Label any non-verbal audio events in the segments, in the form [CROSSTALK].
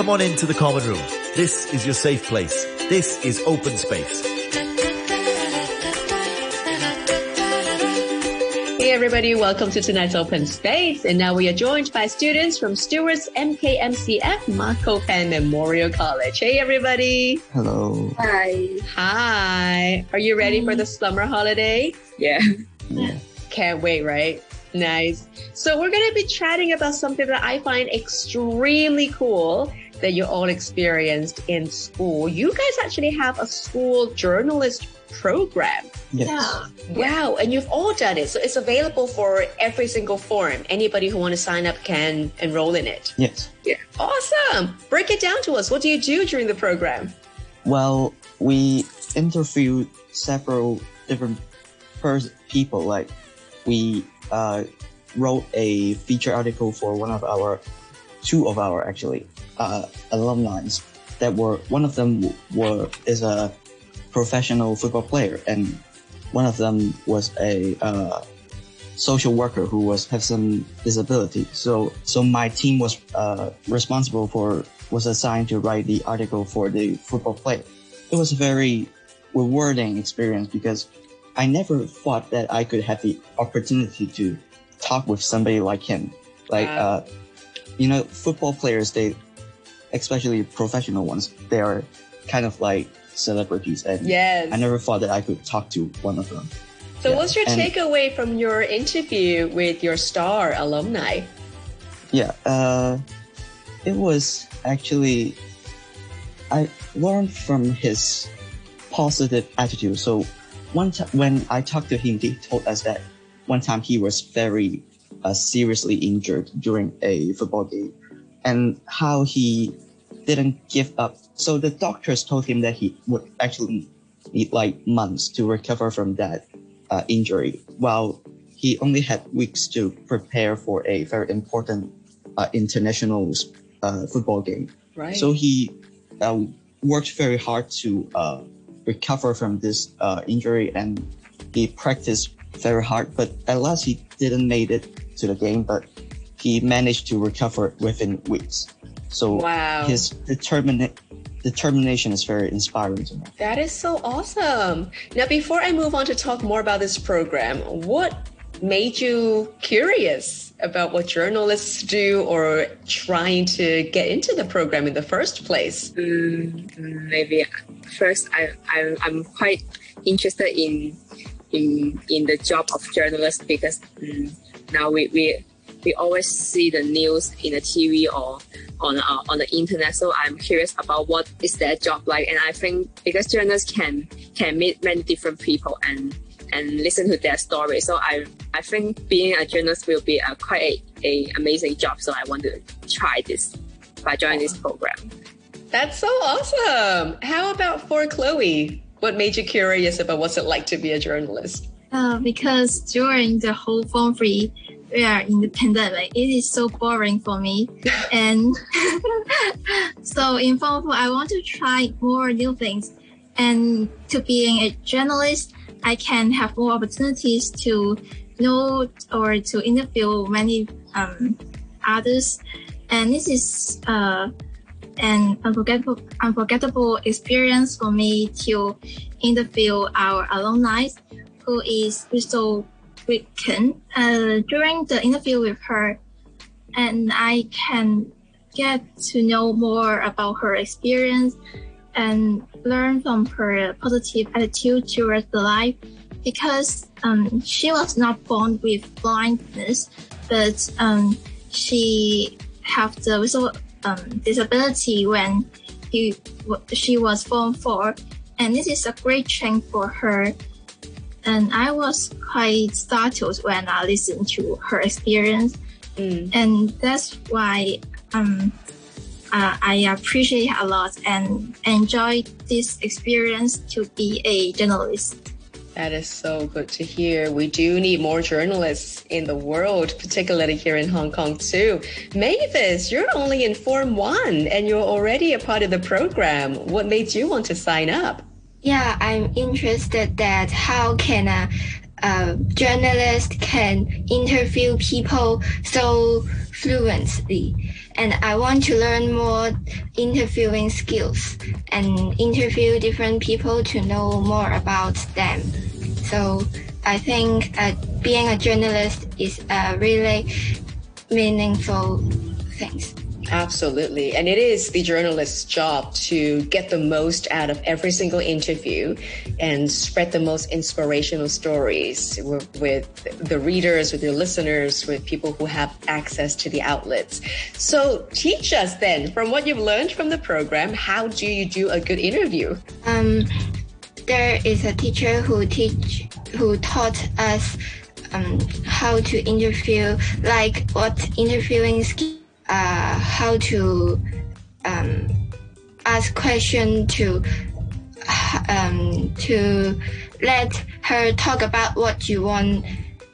Come on into the common room. This is your safe place. This is open space. Hey everybody, welcome to tonight's open space. And now we are joined by students from Stewards MKMCF Ma Ko Pan Memorial College. Hey everybody. Hello. Hi. Hi. Are you ready for the summer holiday? Yeah. Yeah. Can't wait, right? Nice. So we're going to be chatting about something that I find extremely cool that you all experienced in school. You guys actually have a school journalist program. Yes. Wow. And you've all done it. So it's available for every single form. Anybody who want to sign up can enroll in it. Yes. Yeah. Awesome. Break it down to us. What do you do during the program? Well, we interviewed several different pers- people. Like, we uh, wrote a feature article for one of our, two of our actually, uh, alumni that were, one of them were, is a professional football player and one of them was a, uh, social worker who was have some disability. So so my team was uh, responsible for was assigned to write the article for the football player. It was a very rewarding experience because I never thought that I could have the opportunity to talk with somebody like him. Like uh, you know, football players they especially professional ones, they are kind of like celebrities and Yes. I never thought that I could talk to one of them. So Yeah. what's your And- takeaway from your interview with your star alumni? Yeah, uh, it was actually, I learned from his positive attitude. So one time when I talked to him, he told us that one time he was very uh, seriously injured during a football game and how he didn't give up. So the doctors told him that he would actually need like months to recover from that uh, injury, while he only had weeks to prepare for a very important uh, international uh, football game. Right. So he uh, worked very hard to uh, recover from this uh, injury, and he practiced very hard. But at last, he didn't make it to the game, but he managed to recover within weeks. So Wow. his determina- determination is very inspiring to me. That is so awesome. Now, before I move on to talk more about this program, what made you curious about what journalists do or trying to get into the program in the first place? Mm, maybe first I, I I'm quite interested in in in the job of journalist because mm, now we, we we always see the news in the TV or on uh, on the internet. So I'm curious about what is their job like, and I think because journalists can can meet many different people and and listen to their story. So I I think being a journalist will be a quite a, a amazing job. So I want to try this by joining this program. That's so awesome. How about for Chloe? What made you curious about what's it like to be a journalist? Uh, because during the whole form free, we are in the pandemic. It is so boring for me, [LAUGHS] and [LAUGHS] so in form four, I want to try more new things. And to being a journalist, I can have more opportunities to know or to interview many um, others. And this is uh, an unforgettable, unforgettable experience for me to interview our alumni who is Crystal Wicken. Uh, during the interview with her, and I can get to know more about her experience and learn from her positive attitude towards the life because um, she was not born with blindness, but um, she have the visual um, disability when he, she was born for, and this is a great change for her and I was quite startled when I listened to her experience, Mm. and that's why um, uh, I appreciate a lot and enjoy this experience to be a journalist. That is so good to hear. We do need more journalists in the world, particularly here in Hong Kong too. Mavis, you're only in Form 1 and you're already a part of the program. What made you want to sign up? Yeah, I'm interested that how can a, uh, journalist can interview people so fluently. And I want to learn more interviewing skills and interview different people to know more about them. So I think uh, being a journalist is a really meaningful thing. Absolutely. And it is the journalist's job to get the most out of every single interview and spread the most inspirational stories with, with, the readers, with your listeners, with people who have access to the outlets. So teach us then, from what you've learned from the program, how do you do a good interview? Um, there is a teacher who teach who taught us um, how to interview, like what interviewing skill, uh, how to um, ask question to um, to let her talk about what you want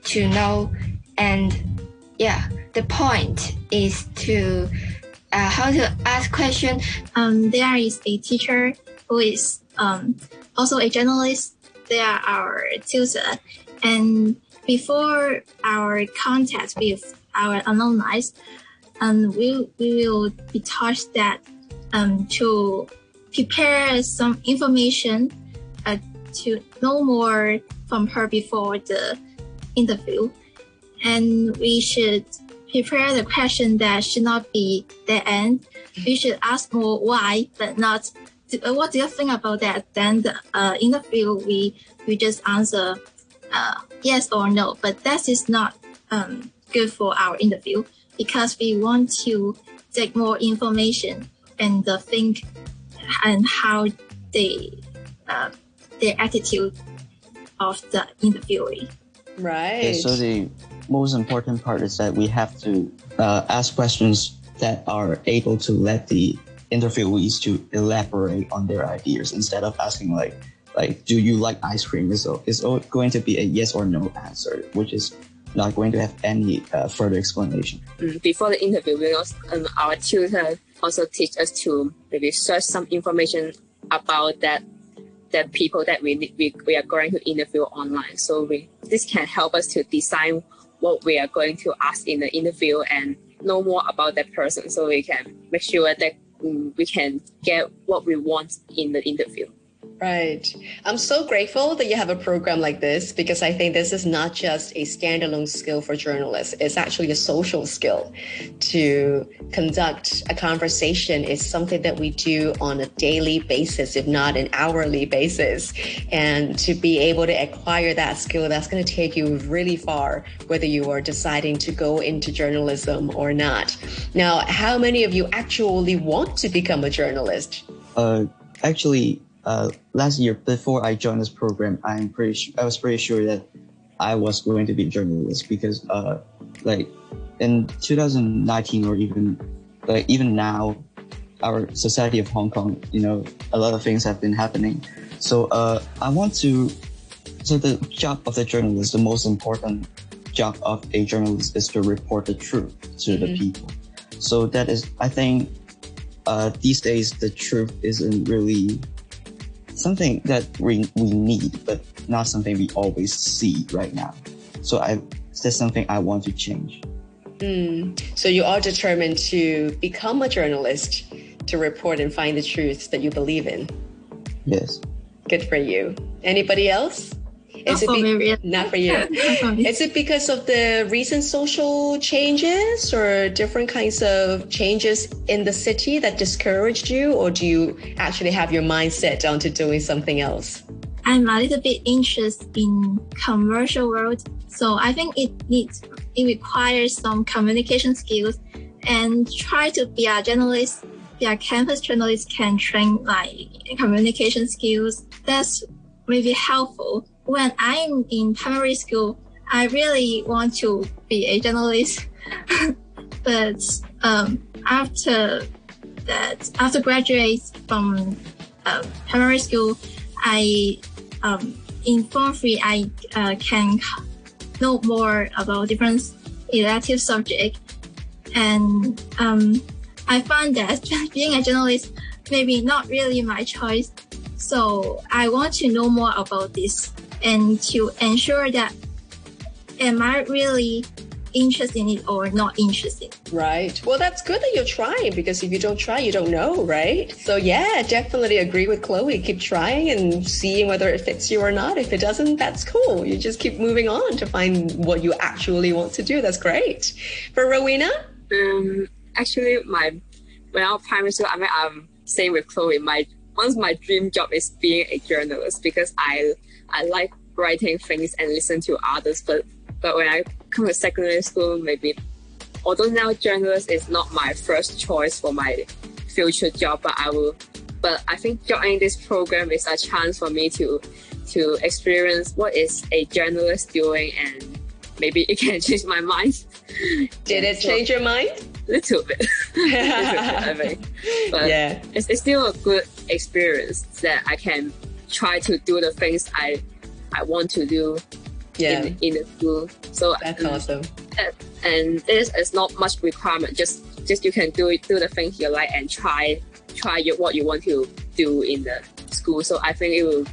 to know. And yeah the point is to uh, how to ask question. Um, there is a teacher who is um, also a journalist they are our tutor and before our contact with our alumni and we, we will be taught that um, to prepare some information uh, to know more from her before the interview. And we should prepare the question that should not be the end. We should ask more why, but not what do you think about that? Then the uh, interview, we, we just answer uh, yes or no, but that is not um, good for our interview because we want to take more information and uh, think and how they uh, their attitude of the interviewee. Right. Okay, so the most important part is that we have to uh, ask questions that are able to let the interviewees to elaborate on their ideas instead of asking like like do you like ice cream is is going to be a yes or no answer which is not going to have any uh, further explanation. Mm, before the interview, we also, um, our tutor also teach us to maybe search some information about that the people that we, we, we are going to interview online. So we, this can help us to design what we are going to ask in the interview and know more about that person so we can make sure that we can get what we want in the interview. Right. I'm so grateful that you have a program like this because I think this is not just a standalone skill for journalists. It's actually a social skill. To conduct a conversation is something that we do on a daily basis, if not an hourly basis. And to be able to acquire that skill, that's going to take you really far, whether you are deciding to go into journalism or not. Now, how many of you actually want to become a journalist? Uh, actually, uh, last year before I joined this program, I'm pretty sure, I was pretty sure that I was going to be a journalist because uh, like in 2019 or even like even now, our society of Hong Kong, you know, a lot of things have been happening. So uh, I want to. So the job of the journalist, the most important job of a journalist is to report the truth to mm-hmm. the people. So that is, I think, uh, these days the truth isn't really something that we, we need, but not something we always see right now. So I, that's something I want to change. Mm. So you are determined to become a journalist to report and find the truth that you believe in. Yes. Good for you. Anybody else? Is not, it be- me, not for you. [LAUGHS] Is it because of the recent social changes or different kinds of changes in the city that discouraged you, or do you actually have your mind set down to doing something else? I'm a little bit interested in commercial world, so I think it needs it requires some communication skills and try to be a journalist. Be a campus journalist can train my communication skills. That's really helpful when I'm in primary school, I really want to be a journalist. [LAUGHS] but um, after that, after graduate from uh, primary school, I um, in Form 3, I uh, can know more about different elective subjects. And um, I found that [LAUGHS] being a journalist maybe not really my choice. So I want to know more about this and to ensure that am I really interested in it or not interested. Right. Well, that's good that you're trying because if you don't try, you don't know, right? So yeah, definitely agree with Chloe. Keep trying and seeing whether it fits you or not. If it doesn't, that's cool. You just keep moving on to find what you actually want to do. That's great. For Rowena? Um, actually, my when I was primary school, I mean, I'm same with Chloe. My once my dream job is being a journalist because I I like writing things and listen to others. But but when I come to secondary school, maybe although now journalist is not my first choice for my future job, but I will. But I think joining this program is a chance for me to to experience what is a journalist doing, and maybe it [LAUGHS] can change my mind. Did it so, change your mind? A [LAUGHS] little bit. I think. [LAUGHS] But yeah. it's, it's still a good experience that I can try to do the things I I want to do yeah. in, in the school. So that's um, awesome. And this is not much requirement. Just just you can do it, do the things you like, and try try what you want to do in the school. So I think it will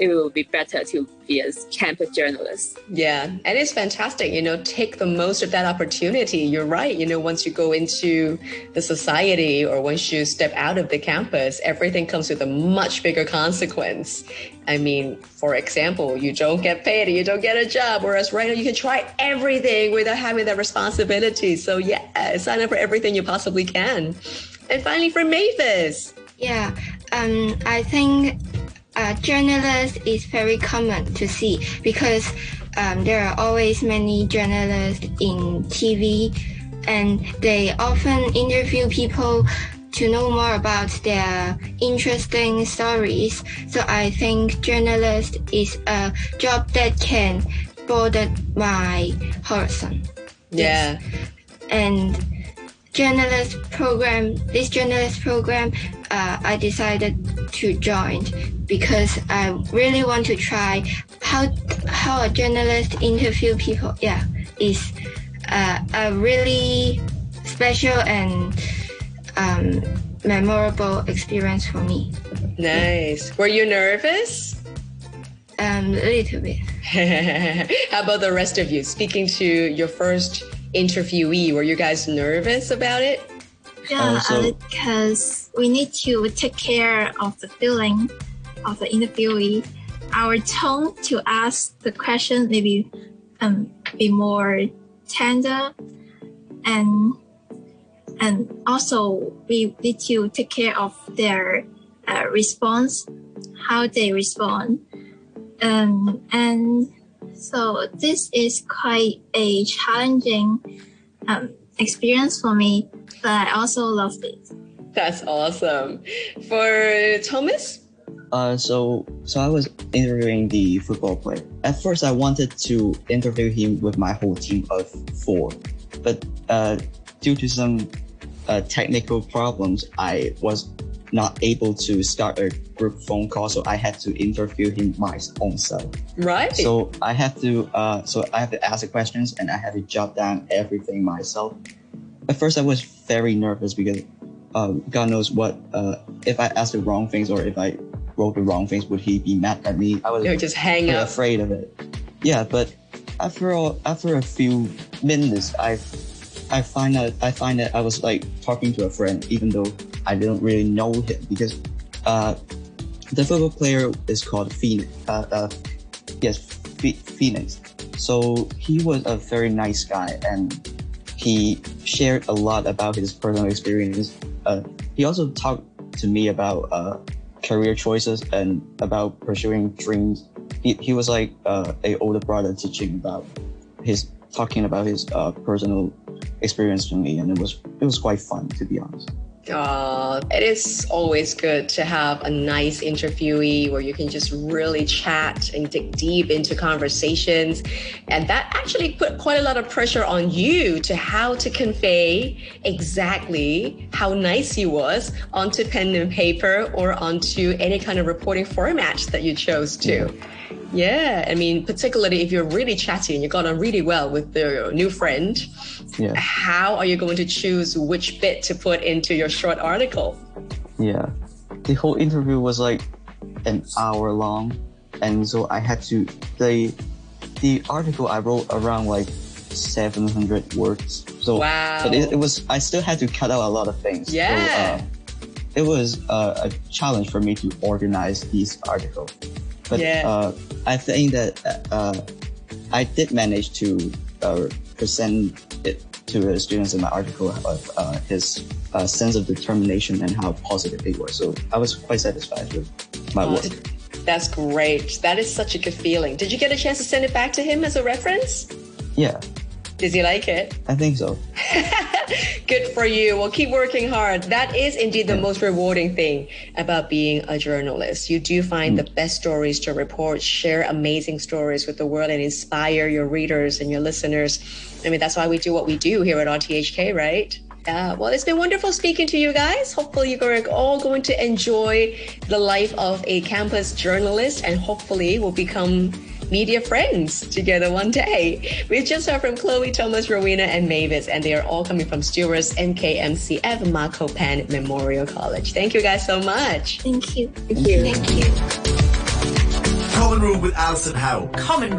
it will be better to be a campus journalist. Yeah, and it's fantastic. You know, take the most of that opportunity. You're right. You know, once you go into the society or once you step out of the campus, everything comes with a much bigger consequence. I mean, for example, you don't get paid, you don't get a job, whereas right now you can try everything without having that responsibility. So yeah, sign up for everything you possibly can. And finally, for Mavis. Yeah, um, I think uh, journalists is very common to see because um, there are always many journalists in TV and they often interview people to know more about their interesting stories. So I think journalist is a job that can broaden my horizon. Yeah. Yes. And journalist program, this journalist program, uh, I decided to join because I really want to try how how a journalist interview people. Yeah, is uh, a really special and um, memorable experience for me. Nice. Were you nervous? Um, a little bit. [LAUGHS] how about the rest of you? Speaking to your first interviewee, were you guys nervous about it? Yeah, uh, because we need to take care of the feeling of the interviewee. Our tone to ask the question maybe um, be more tender and and also we need to take care of their uh, response, how they respond. Um, and so this is quite a challenging um, experience for me, but I also loved it. That's awesome. For Thomas? Uh, so so I was interviewing the football player. At first, I wanted to interview him with my whole team of four, but uh, due to some uh, technical problems, I was not able to start a group phone call, so I had to interview him my own self. Right. So I have to uh, so I have to ask the questions and I had to jot down everything myself. At first, I was very nervous because um, God knows what uh, if I asked the wrong things or if I wrote the wrong things, would he be mad at me? I was just hang up. afraid of it. Yeah, but after all, after a few minutes, I I find that I find that I was like talking to a friend, even though I didn't really know him because uh, the football player is called Phoenix. Uh, uh, yes, Phoenix. So he was a very nice guy and he shared a lot about his personal experience. Uh, he also talked to me about uh, career choices and about pursuing dreams. He, he was like uh, a older brother teaching about his talking about his personal experience to me, and it was it was quite fun to be honest. It is always good to have a nice interviewee where you can just really chat and dig deep into conversations. And that actually put quite a lot of pressure on you to how to convey exactly how nice he was onto pen and paper or onto any kind of reporting format that you chose to. Yeah. I mean, particularly if you're really chatty and you got on really well with your new friend, yeah. how are you going to choose which bit to put into your short article? Yeah, the whole interview was like an hour long, and so I had to the the article I wrote around like 700 words. So, wow. but it, it, was, I still had to cut out a lot of things. Yeah. So, uh, it was uh, a challenge for me to organize these articles. But yeah. uh, I think that uh, I did manage to uh, present it to the students in my article of uh, his uh, sense of determination and how positive he was. So I was quite satisfied with my work. That's great. That is such a good feeling. Did you get a chance to send it back to him as a reference? Yeah. Does he like it? I think so. [LAUGHS] Good for you. Well, keep working hard. That is indeed the most rewarding thing about being a journalist. You do find mm. the best stories to report, share amazing stories with the world, and inspire your readers and your listeners. I mean, that's why we do what we do here at RTHK, right? Yeah, well, it's been wonderful speaking to you guys. Hopefully, you're all going to enjoy the life of a campus journalist and hopefully will become media friends together one day. We just heard from Chloe, Thomas, Rowena, and Mavis, and they are all coming from Stewards MKMCF Ma Ko Pan Memorial College. Thank you guys so much. Thank you. Thank you. Thank you. Common Room with Alison Howe. Common